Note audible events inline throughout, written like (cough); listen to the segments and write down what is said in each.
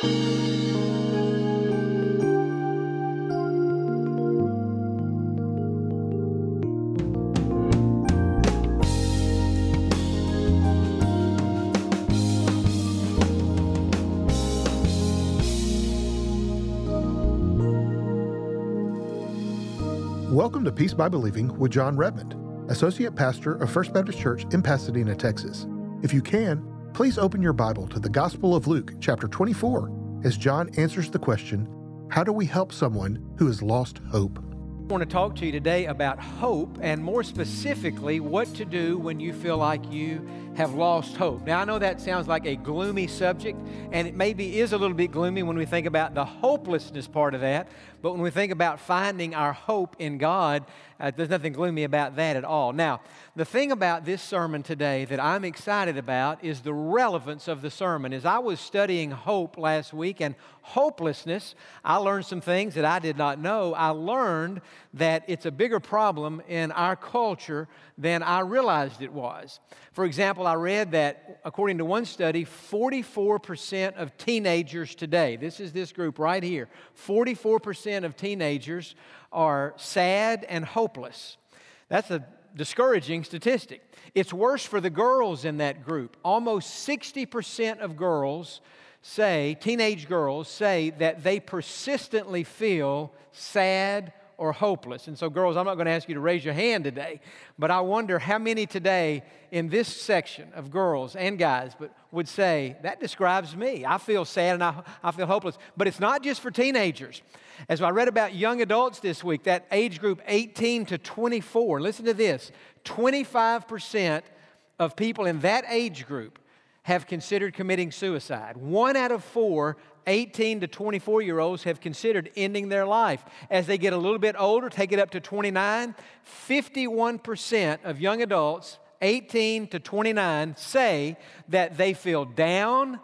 Welcome to Peace by Believing with John Redmond, Associate Pastor of First Baptist Church in Pasadena, Texas. If you can, please open your Bible to the Gospel of Luke, chapter 24, as John answers the question How do we help someone who has lost hope? I want to talk to you today about hope and more specifically what to do when you feel like you have lost hope. Now, I know that sounds like a gloomy subject, and it maybe is a little bit gloomy when we think about the hopelessness part of that, but when we think about finding our hope in God, uh, there's nothing gloomy about that at all. Now, the thing about this sermon today that I'm excited about is the relevance of the sermon. As I was studying hope last week and hopelessness, I learned some things that I did not know. I learned that it's a bigger problem in our culture than I realized it was. For example, I read that according to one study, 44% of teenagers today, this is this group right here, 44% of teenagers are sad and hopeless. That's a discouraging statistic. It's worse for the girls in that group. Almost 60% of girls say, teenage girls say, that they persistently feel sad or hopeless. And so, girls, I'm not going to ask you to raise your hand today, but I wonder how many today in this section of girls and guys but would say, that describes me. I feel sad and I, I feel hopeless. But it's not just for teenagers. As I read about young adults this week, that age group 18 to 24, listen to this 25% of people in that age group have considered committing suicide. One out of four 18 to 24 year olds have considered ending their life. As they get a little bit older, take it up to 29, 51% of young adults 18 to 29 say that they feel down,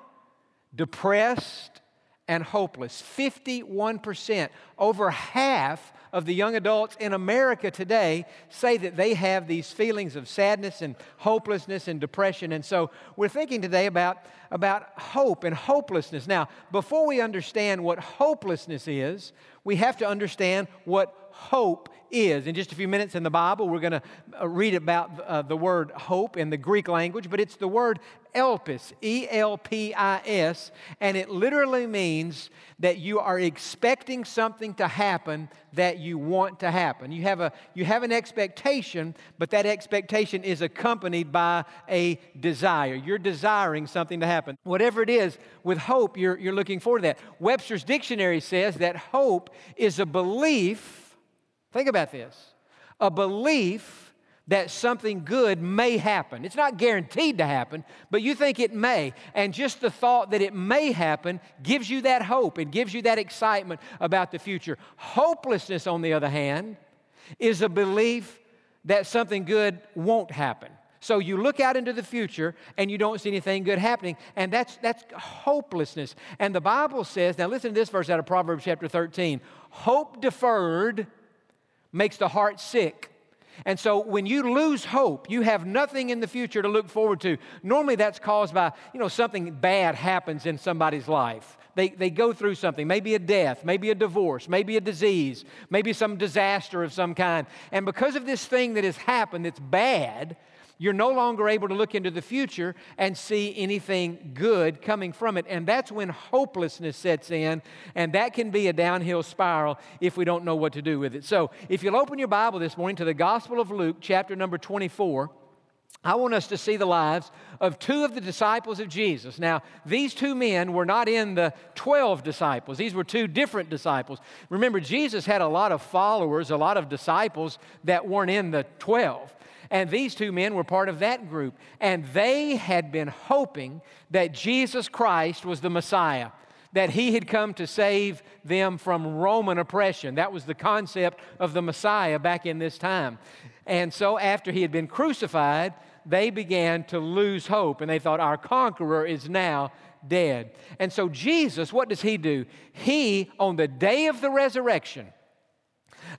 depressed, and hopeless. 51%. Over half of the young adults in America today say that they have these feelings of sadness and hopelessness and depression. And so we're thinking today about, about hope and hopelessness. Now, before we understand what hopelessness is, we have to understand what hope is. In just a few minutes in the Bible, we're going to uh, read about uh, the word hope in the Greek language, but it's the word elpis, E L P I S, and it literally means that you are expecting something to happen that you want to happen. You have, a, you have an expectation, but that expectation is accompanied by a desire. You're desiring something to happen. Whatever it is, with hope, you're, you're looking forward to that. Webster's dictionary says that hope is a belief Think about this a belief that something good may happen. It's not guaranteed to happen, but you think it may. And just the thought that it may happen gives you that hope and gives you that excitement about the future. Hopelessness, on the other hand, is a belief that something good won't happen. So you look out into the future and you don't see anything good happening, and that's, that's hopelessness. And the Bible says, now listen to this verse out of Proverbs chapter 13 hope deferred makes the heart sick. And so when you lose hope, you have nothing in the future to look forward to. Normally that's caused by, you know, something bad happens in somebody's life. They, they go through something, maybe a death, maybe a divorce, maybe a disease, maybe some disaster of some kind. And because of this thing that has happened that's bad, you're no longer able to look into the future and see anything good coming from it. And that's when hopelessness sets in, and that can be a downhill spiral if we don't know what to do with it. So, if you'll open your Bible this morning to the Gospel of Luke, chapter number 24. I want us to see the lives of two of the disciples of Jesus. Now, these two men were not in the 12 disciples, these were two different disciples. Remember, Jesus had a lot of followers, a lot of disciples that weren't in the 12. And these two men were part of that group. And they had been hoping that Jesus Christ was the Messiah, that he had come to save them from Roman oppression. That was the concept of the Messiah back in this time. And so after he had been crucified, they began to lose hope and they thought, Our conqueror is now dead. And so Jesus, what does he do? He, on the day of the resurrection,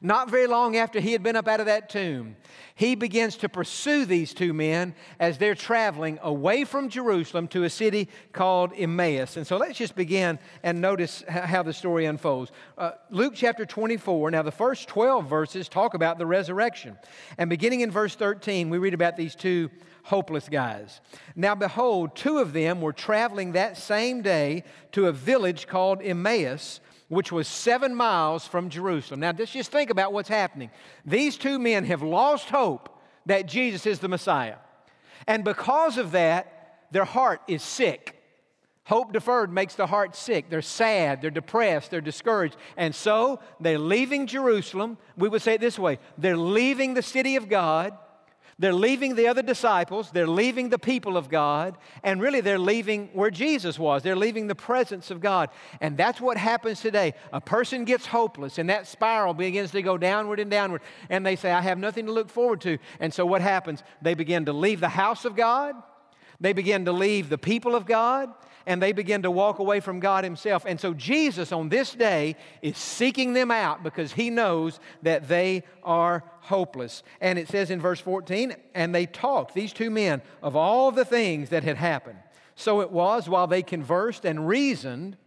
Not very long after he had been up out of that tomb, he begins to pursue these two men as they're traveling away from Jerusalem to a city called Emmaus. And so let's just begin and notice how the story unfolds. Uh, Luke chapter 24, now the first 12 verses talk about the resurrection. And beginning in verse 13, we read about these two hopeless guys. Now, behold, two of them were traveling that same day to a village called Emmaus which was seven miles from Jerusalem. Now, let's just think about what's happening. These two men have lost hope that Jesus is the Messiah. And because of that, their heart is sick. Hope deferred makes the heart sick. They're sad, they're depressed, they're discouraged. And so they're leaving Jerusalem. We would say it this way they're leaving the city of God they're leaving the other disciples, they're leaving the people of God, and really they're leaving where Jesus was. They're leaving the presence of God. And that's what happens today. A person gets hopeless, and that spiral begins to go downward and downward, and they say, I have nothing to look forward to. And so what happens? They begin to leave the house of God, they begin to leave the people of God, and they begin to walk away from God Himself. And so Jesus on this day is seeking them out because He knows that they are hopeless. And it says in verse 14, and they talked, these two men, of all the things that had happened. So it was while they conversed and reasoned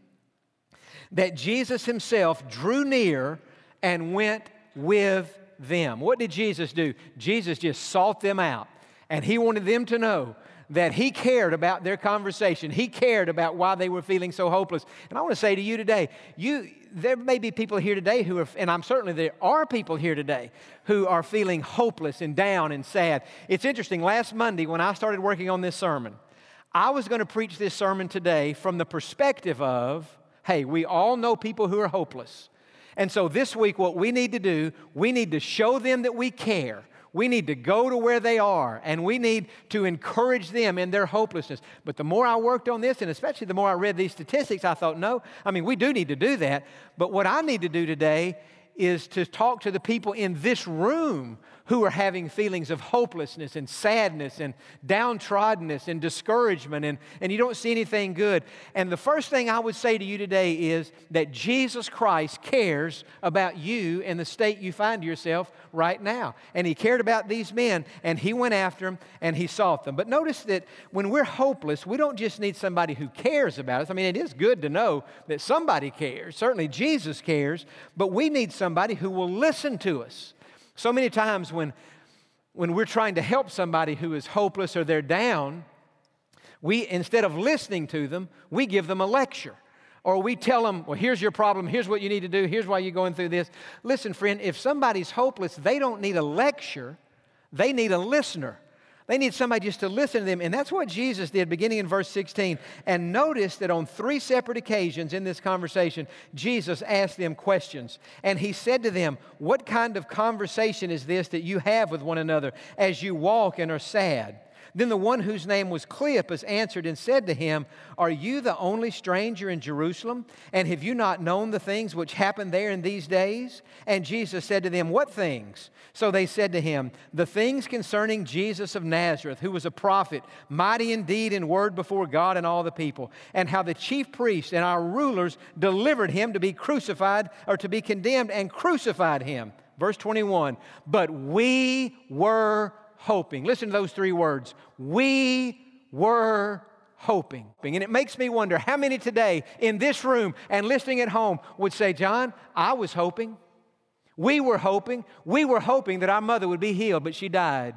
that Jesus Himself drew near and went with them. What did Jesus do? Jesus just sought them out. And he wanted them to know that he cared about their conversation. He cared about why they were feeling so hopeless. And I want to say to you today, you there may be people here today who are, and I'm certainly there are people here today who are feeling hopeless and down and sad. It's interesting, last Monday when I started working on this sermon, I was going to preach this sermon today from the perspective of, hey, we all know people who are hopeless. And so this week, what we need to do, we need to show them that we care. We need to go to where they are and we need to encourage them in their hopelessness. But the more I worked on this, and especially the more I read these statistics, I thought, no, I mean, we do need to do that. But what I need to do today is to talk to the people in this room who are having feelings of hopelessness and sadness and downtroddenness and discouragement, and, and you don't see anything good. And the first thing I would say to you today is that Jesus Christ cares about you and the state you find yourself right now. And He cared about these men, and He went after them and He sought them. But notice that when we're hopeless, we don't just need somebody who cares about us. I mean, it is good to know that somebody cares. Certainly, Jesus cares, but we need somebody who will listen to us so many times when, when we're trying to help somebody who is hopeless or they're down, we, instead of listening to them, we give them a lecture. Or we tell them, well, here's your problem, here's what you need to do, here's why you're going through this. Listen, friend, if somebody's hopeless, they don't need a lecture, they need a listener. They need somebody just to listen to them. And that's what Jesus did beginning in verse 16. And notice that on three separate occasions in this conversation, Jesus asked them questions. And he said to them, What kind of conversation is this that you have with one another as you walk and are sad? Then the one whose name was Cleopas answered and said to him, Are you the only stranger in Jerusalem? And have you not known the things which happened there in these days? And Jesus said to them, What things? So they said to him, The things concerning Jesus of Nazareth, who was a prophet, mighty indeed in word before God and all the people, and how the chief priests and our rulers delivered him to be crucified or to be condemned and crucified him. Verse 21 But we were hoping. Listen to those three words. We were hoping. And it makes me wonder how many today in this room and listening at home would say, John, I was hoping. We were hoping. We were hoping that our mother would be healed, but she died.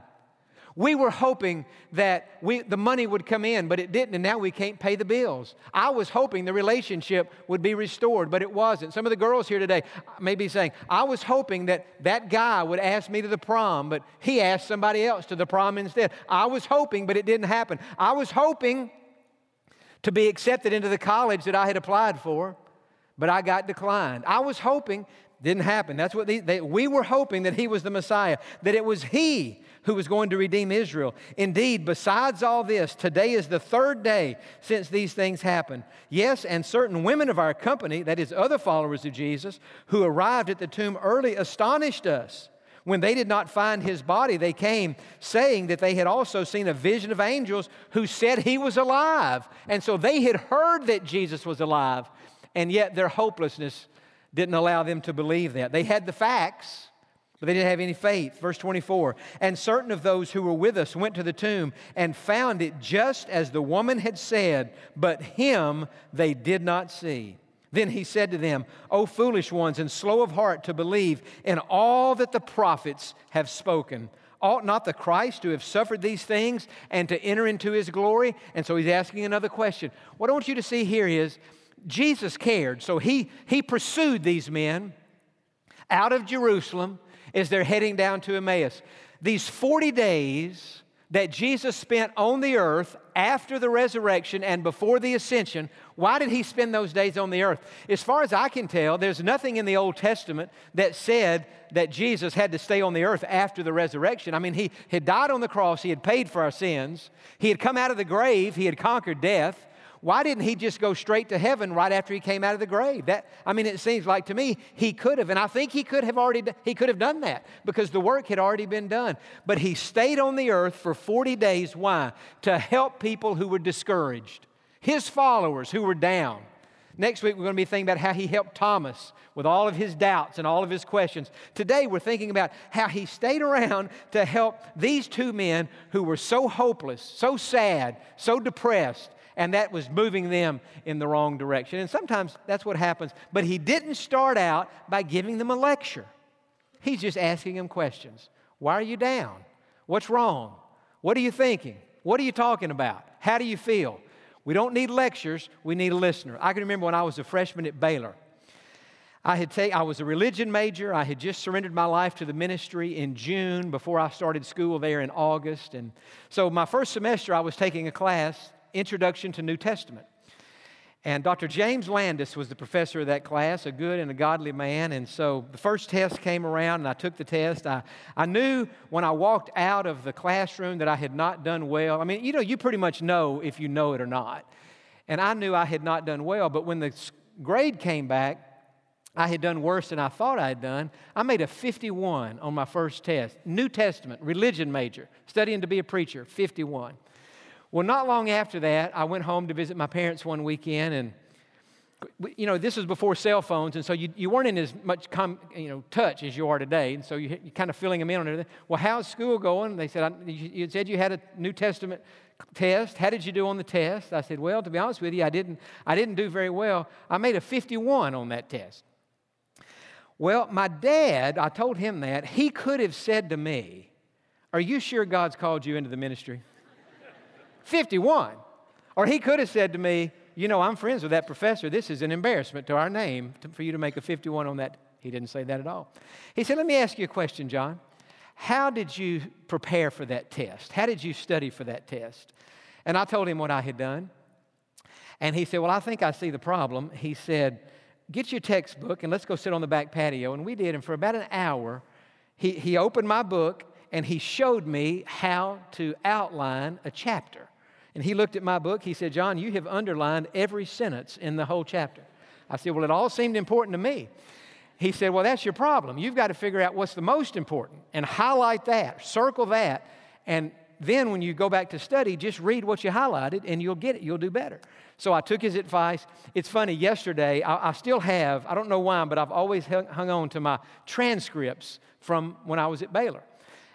We were hoping that we, the money would come in, but it didn't, and now we can't pay the bills. I was hoping the relationship would be restored, but it wasn't. Some of the girls here today may be saying, I was hoping that that guy would ask me to the prom, but he asked somebody else to the prom instead. I was hoping, but it didn't happen. I was hoping to be accepted into the college that I had applied for, but I got declined. I was hoping, didn't happen. That's what they, they, we were hoping that he was the Messiah, that it was he who was going to redeem Israel. Indeed, besides all this, today is the third day since these things happened. Yes, and certain women of our company, that is, other followers of Jesus, who arrived at the tomb early, astonished us. When they did not find his body, they came saying that they had also seen a vision of angels who said he was alive. And so they had heard that Jesus was alive, and yet their hopelessness didn't allow them to believe that. They had the facts, but they didn't have any faith. Verse 24 And certain of those who were with us went to the tomb and found it just as the woman had said, but him they did not see. Then he said to them, O foolish ones and slow of heart to believe in all that the prophets have spoken. Ought not the Christ to have suffered these things and to enter into his glory? And so he's asking another question. What I want you to see here is Jesus cared. So he, he pursued these men out of Jerusalem as they're heading down to Emmaus. These 40 days that Jesus spent on the earth after the resurrection and before the ascension, why did he spend those days on the earth? As far as I can tell, there's nothing in the Old Testament that said that Jesus had to stay on the earth after the resurrection. I mean, he had died on the cross, he had paid for our sins, he had come out of the grave, he had conquered death. Why didn't he just go straight to heaven right after he came out of the grave? That I mean, it seems like to me he could have, and I think he could have already he could have done that because the work had already been done. But he stayed on the earth for 40 days. Why? To help people who were discouraged, his followers who were down. Next week, we're going to be thinking about how he helped Thomas with all of his doubts and all of his questions. Today, we're thinking about how he stayed around to help these two men who were so hopeless, so sad, so depressed, and that was moving them in the wrong direction. And sometimes that's what happens. But he didn't start out by giving them a lecture, he's just asking them questions. Why are you down? What's wrong? What are you thinking? What are you talking about? How do you feel? We don't need lectures, we need a listener. I can remember when I was a freshman at Baylor. I had take, I was a religion major. I had just surrendered my life to the ministry in June before I started school there in August. And so my first semester I was taking a class Introduction to New Testament. And Dr. James Landis was the professor of that class, a good and a godly man. And so the first test came around and I took the test. I, I knew when I walked out of the classroom that I had not done well. I mean, you know, you pretty much know if you know it or not. And I knew I had not done well. But when the grade came back, I had done worse than I thought I had done. I made a 51 on my first test. New Testament, religion major, studying to be a preacher, 51. Well, not long after that, I went home to visit my parents one weekend, and you know, this was before cell phones, and so you, you weren't in as much com, you know, touch as you are today, and so you, are kind of filling them in on everything. Well, how's school going? They said, you, you said you had a New Testament test. How did you do on the test? I said, well, to be honest with you, I didn't, I didn't do very well. I made a 51 on that test. Well, my dad, I told him that, he could have said to me, Are you sure God's called you into the ministry? 51. Or he could have said to me, You know, I'm friends with that professor. This is an embarrassment to our name to, for you to make a 51 on that. He didn't say that at all. He said, Let me ask you a question, John. How did you prepare for that test? How did you study for that test? And I told him what I had done. And he said, Well, I think I see the problem. He said, Get your textbook and let's go sit on the back patio. And we did. And for about an hour, he, he opened my book and he showed me how to outline a chapter. And he looked at my book. He said, John, you have underlined every sentence in the whole chapter. I said, Well, it all seemed important to me. He said, Well, that's your problem. You've got to figure out what's the most important and highlight that, circle that. And then when you go back to study, just read what you highlighted and you'll get it. You'll do better. So I took his advice. It's funny, yesterday, I, I still have, I don't know why, but I've always hung, hung on to my transcripts from when I was at Baylor.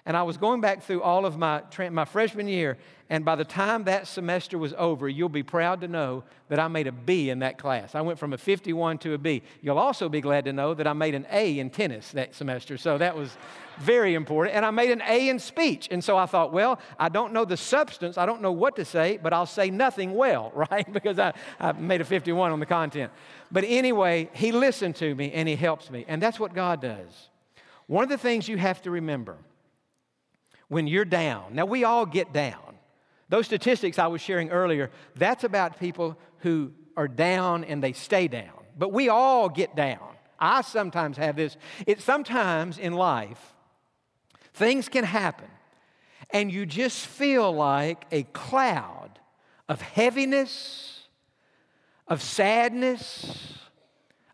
And I was going back through all of my, my freshman year, and by the time that semester was over, you'll be proud to know that I made a B in that class. I went from a 51 to a B. You'll also be glad to know that I made an A in tennis that semester, so that was very important. And I made an A in speech. And so I thought, well, I don't know the substance, I don't know what to say, but I'll say nothing well, (laughs) right? because I, I made a 51 on the content. But anyway, he listened to me and he helps me. And that's what God does. One of the things you have to remember when you're down. Now, we all get down. Those statistics I was sharing earlier, that's about people who are down and they stay down. But we all get down. I sometimes have this. It's sometimes in life, things can happen, and you just feel like a cloud of heaviness, of sadness,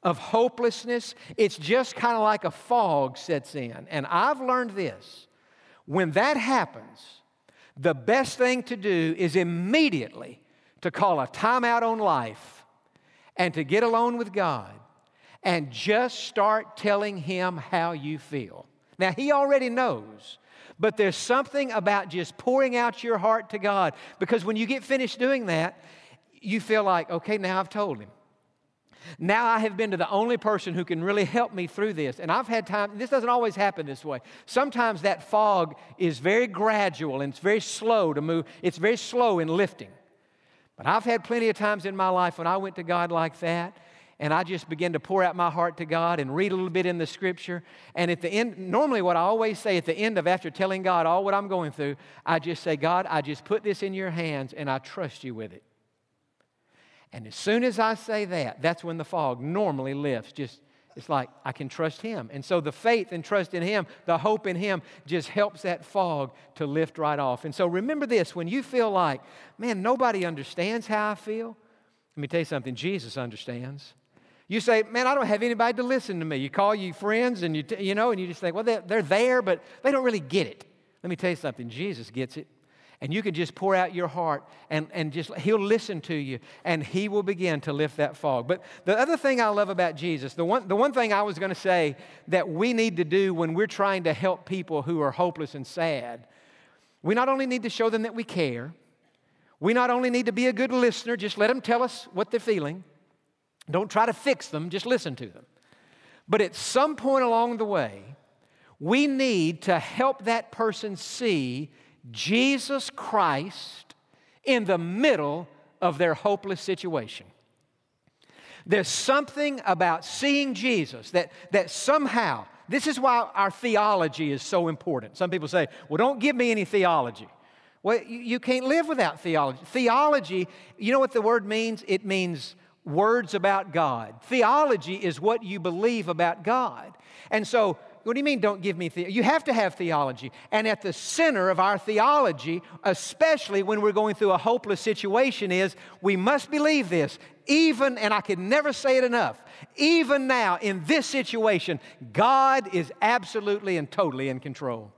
of hopelessness. It's just kind of like a fog sets in. And I've learned this when that happens, the best thing to do is immediately to call a timeout on life and to get alone with God and just start telling him how you feel. Now, he already knows, but there's something about just pouring out your heart to God because when you get finished doing that, you feel like, okay, now I've told him. Now I have been to the only person who can really help me through this. And I've had time, this doesn't always happen this way. Sometimes that fog is very gradual and it's very slow to move, it's very slow in lifting. But I've had plenty of times in my life when I went to God like that and I just began to pour out my heart to God and read a little bit in the scripture. And at the end, normally what I always say at the end of after telling God all what I'm going through, I just say, God, I just put this in your hands and I trust you with it. And as soon as I say that, that's when the fog normally lifts. Just it's like I can trust him. And so the faith and trust in him, the hope in him just helps that fog to lift right off. And so remember this when you feel like, man, nobody understands how I feel. Let me tell you something, Jesus understands. You say, man, I don't have anybody to listen to me. You call your friends and you, you know, and you just think, well, they're, they're there, but they don't really get it. Let me tell you something, Jesus gets it and you can just pour out your heart and, and just he'll listen to you and he will begin to lift that fog. But the other thing i love about jesus the one, the one thing i was going to say that we need to do when we're trying to help people who are hopeless and sad we not only need to show them that we care we not only need to be a good listener just let them tell us what they're feeling. Don't try to fix them just listen to them. But at some point along the way we need to help that person see Jesus Christ in the middle of their hopeless situation. There's something about seeing Jesus that, that somehow, this is why our theology is so important. Some people say, well, don't give me any theology. Well, you, you can't live without theology. Theology, you know what the word means? It means words about God. Theology is what you believe about God. And so what do you mean, don't give me theology? You have to have theology. And at the center of our theology, especially when we're going through a hopeless situation, is we must believe this. Even, and I can never say it enough, even now in this situation, God is absolutely and totally in control.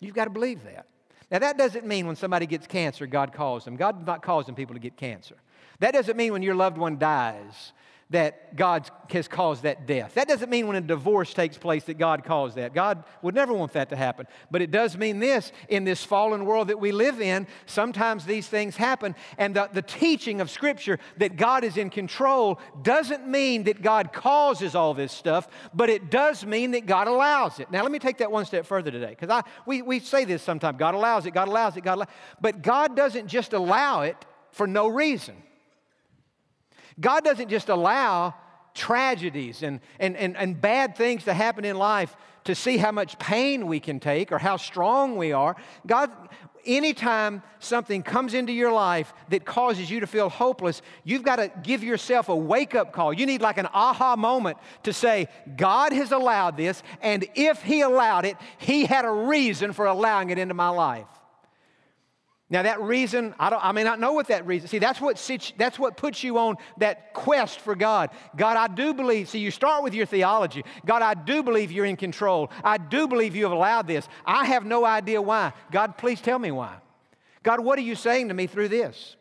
You've got to believe that. Now, that doesn't mean when somebody gets cancer, God calls them. God's not causing people to get cancer. That doesn't mean when your loved one dies that God has caused that death. That doesn't mean when a divorce takes place that God caused that. God would never want that to happen. But it does mean this in this fallen world that we live in, sometimes these things happen. And the, the teaching of Scripture that God is in control doesn't mean that God causes all this stuff, but it does mean that God allows it. Now, let me take that one step further today, because we, we say this sometimes God allows it, God allows it, God allows it. But God doesn't just allow it for no reason. God doesn't just allow tragedies and, and, and, and bad things to happen in life to see how much pain we can take or how strong we are. God, anytime something comes into your life that causes you to feel hopeless, you've got to give yourself a wake up call. You need like an aha moment to say, God has allowed this, and if He allowed it, He had a reason for allowing it into my life. Now, that reason, I, I may not know what that reason. See, that's what, that's what puts you on that quest for God. God, I do believe. See, you start with your theology. God, I do believe you're in control. I do believe you have allowed this. I have no idea why. God, please tell me why. God, what are you saying to me through this?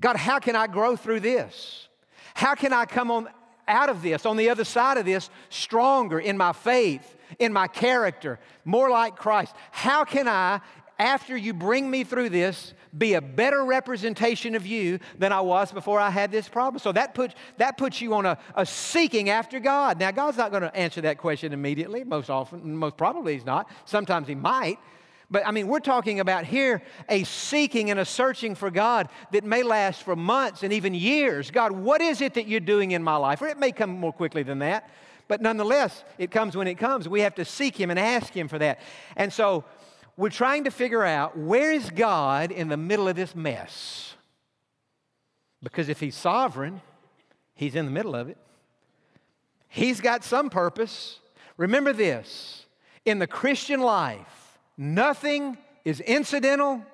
God, how can I grow through this? How can I come on out of this, on the other side of this, stronger in my faith, in my character, more like Christ? How can I after you bring me through this, be a better representation of you than I was before I had this problem. So that puts, that puts you on a, a seeking after God. Now, God's not going to answer that question immediately, most often, most probably He's not. Sometimes He might. But I mean, we're talking about here a seeking and a searching for God that may last for months and even years. God, what is it that you're doing in my life? Or it may come more quickly than that. But nonetheless, it comes when it comes. We have to seek Him and ask Him for that. And so, we're trying to figure out where is God in the middle of this mess? Because if He's sovereign, He's in the middle of it. He's got some purpose. Remember this in the Christian life, nothing is incidental,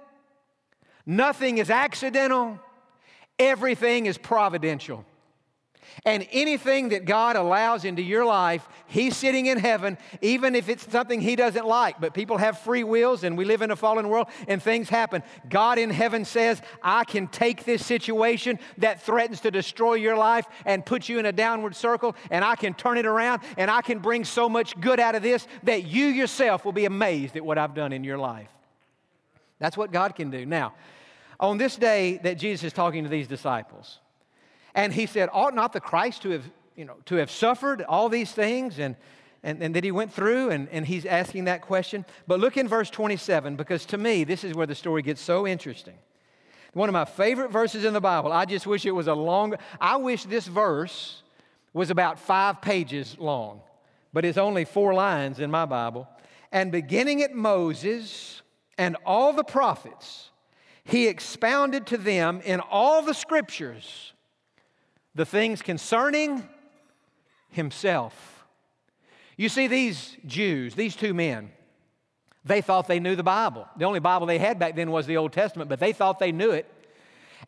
nothing is accidental, everything is providential. And anything that God allows into your life, He's sitting in heaven, even if it's something He doesn't like. But people have free wills and we live in a fallen world and things happen. God in heaven says, I can take this situation that threatens to destroy your life and put you in a downward circle, and I can turn it around and I can bring so much good out of this that you yourself will be amazed at what I've done in your life. That's what God can do. Now, on this day that Jesus is talking to these disciples, and he said, Ought not the Christ to have, you know, to have suffered all these things and, and, and that he went through? And, and he's asking that question. But look in verse 27, because to me, this is where the story gets so interesting. One of my favorite verses in the Bible. I just wish it was a longer, I wish this verse was about five pages long, but it's only four lines in my Bible. And beginning at Moses and all the prophets, he expounded to them in all the scriptures the things concerning himself. You see, these Jews, these two men, they thought they knew the Bible. The only Bible they had back then was the Old Testament, but they thought they knew it.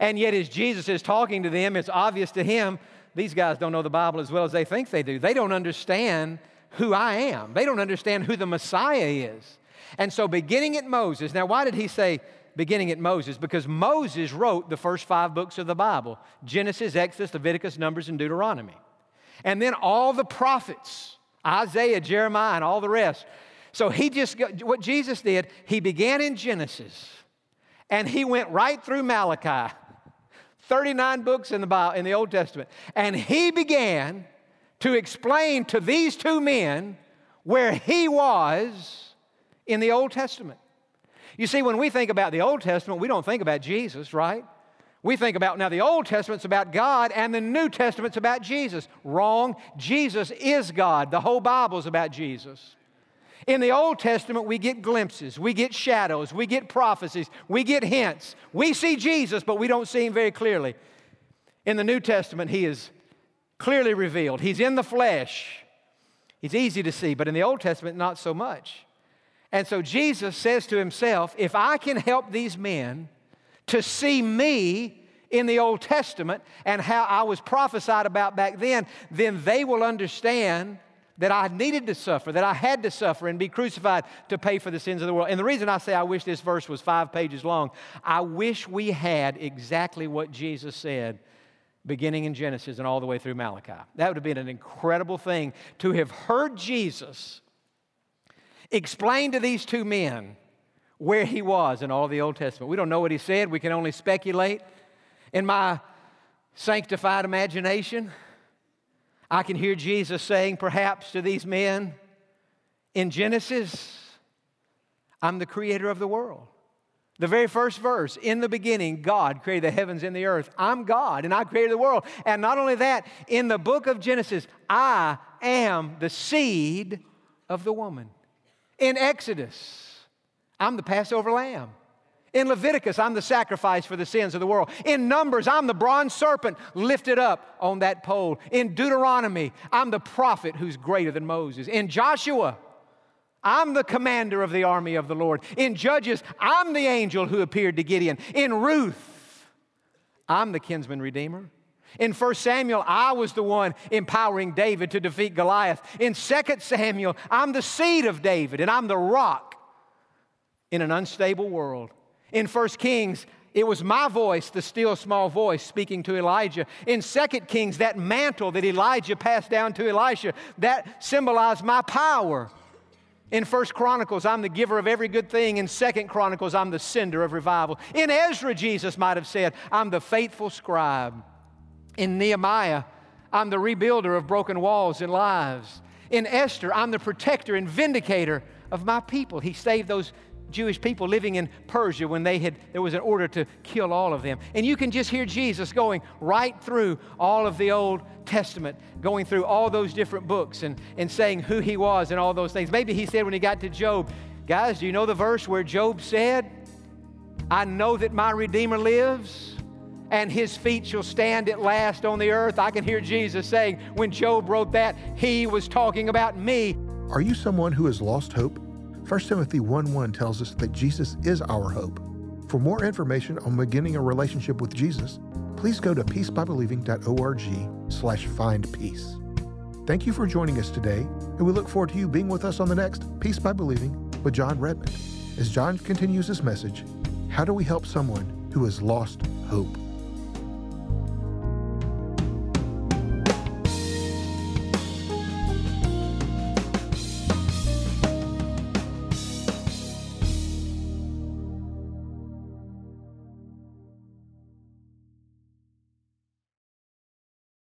And yet, as Jesus is talking to them, it's obvious to him these guys don't know the Bible as well as they think they do. They don't understand who I am, they don't understand who the Messiah is. And so, beginning at Moses, now, why did he say beginning at Moses because Moses wrote the first five books of the Bible Genesis, Exodus, Leviticus, Numbers, and Deuteronomy. And then all the prophets, Isaiah, Jeremiah, and all the rest. So he just, what Jesus did, he began in Genesis and he went right through Malachi, 39 books in the, Bible, in the Old Testament. And he began to explain to these two men where he was in the Old Testament. You see, when we think about the Old Testament, we don't think about Jesus, right? We think about now the Old Testament's about God and the New Testament's about Jesus. Wrong. Jesus is God. The whole Bible's about Jesus. In the Old Testament, we get glimpses, we get shadows, we get prophecies, we get hints. We see Jesus, but we don't see him very clearly. In the New Testament, he is clearly revealed. He's in the flesh. He's easy to see, but in the Old Testament, not so much. And so Jesus says to himself, if I can help these men to see me in the Old Testament and how I was prophesied about back then, then they will understand that I needed to suffer, that I had to suffer and be crucified to pay for the sins of the world. And the reason I say I wish this verse was five pages long, I wish we had exactly what Jesus said beginning in Genesis and all the way through Malachi. That would have been an incredible thing to have heard Jesus explain to these two men where he was in all the Old Testament. We don't know what he said, we can only speculate. In my sanctified imagination, I can hear Jesus saying, perhaps to these men in Genesis, I'm the creator of the world. The very first verse, in the beginning, God created the heavens and the earth. I'm God and I created the world. And not only that, in the book of Genesis, I am the seed of the woman. In Exodus, I'm the Passover lamb. In Leviticus, I'm the sacrifice for the sins of the world. In Numbers, I'm the bronze serpent lifted up on that pole. In Deuteronomy, I'm the prophet who's greater than Moses. In Joshua, I'm the commander of the army of the Lord. In Judges, I'm the angel who appeared to Gideon. In Ruth, I'm the kinsman redeemer. In 1 Samuel, I was the one empowering David to defeat Goliath. In 2 Samuel, I'm the seed of David and I'm the rock in an unstable world. In 1 Kings, it was my voice, the still small voice, speaking to Elijah. In 2 Kings, that mantle that Elijah passed down to Elisha, that symbolized my power. In First Chronicles, I'm the giver of every good thing. In Second Chronicles, I'm the sender of revival. In Ezra, Jesus might have said, I'm the faithful scribe. In Nehemiah, I'm the rebuilder of broken walls and lives. In Esther, I'm the protector and vindicator of my people. He saved those Jewish people living in Persia when they had there was an order to kill all of them. And you can just hear Jesus going right through all of the Old Testament, going through all those different books and, and saying who he was and all those things. Maybe he said when he got to Job, guys, do you know the verse where Job said, I know that my Redeemer lives? And his feet shall stand at last on the earth. I can hear Jesus saying, when Job wrote that, he was talking about me. Are you someone who has lost hope? 1 Timothy 1 1 tells us that Jesus is our hope. For more information on beginning a relationship with Jesus, please go to peacebybelieving.org slash find peace. Thank you for joining us today, and we look forward to you being with us on the next Peace by Believing with John Redmond. As John continues his message, how do we help someone who has lost hope?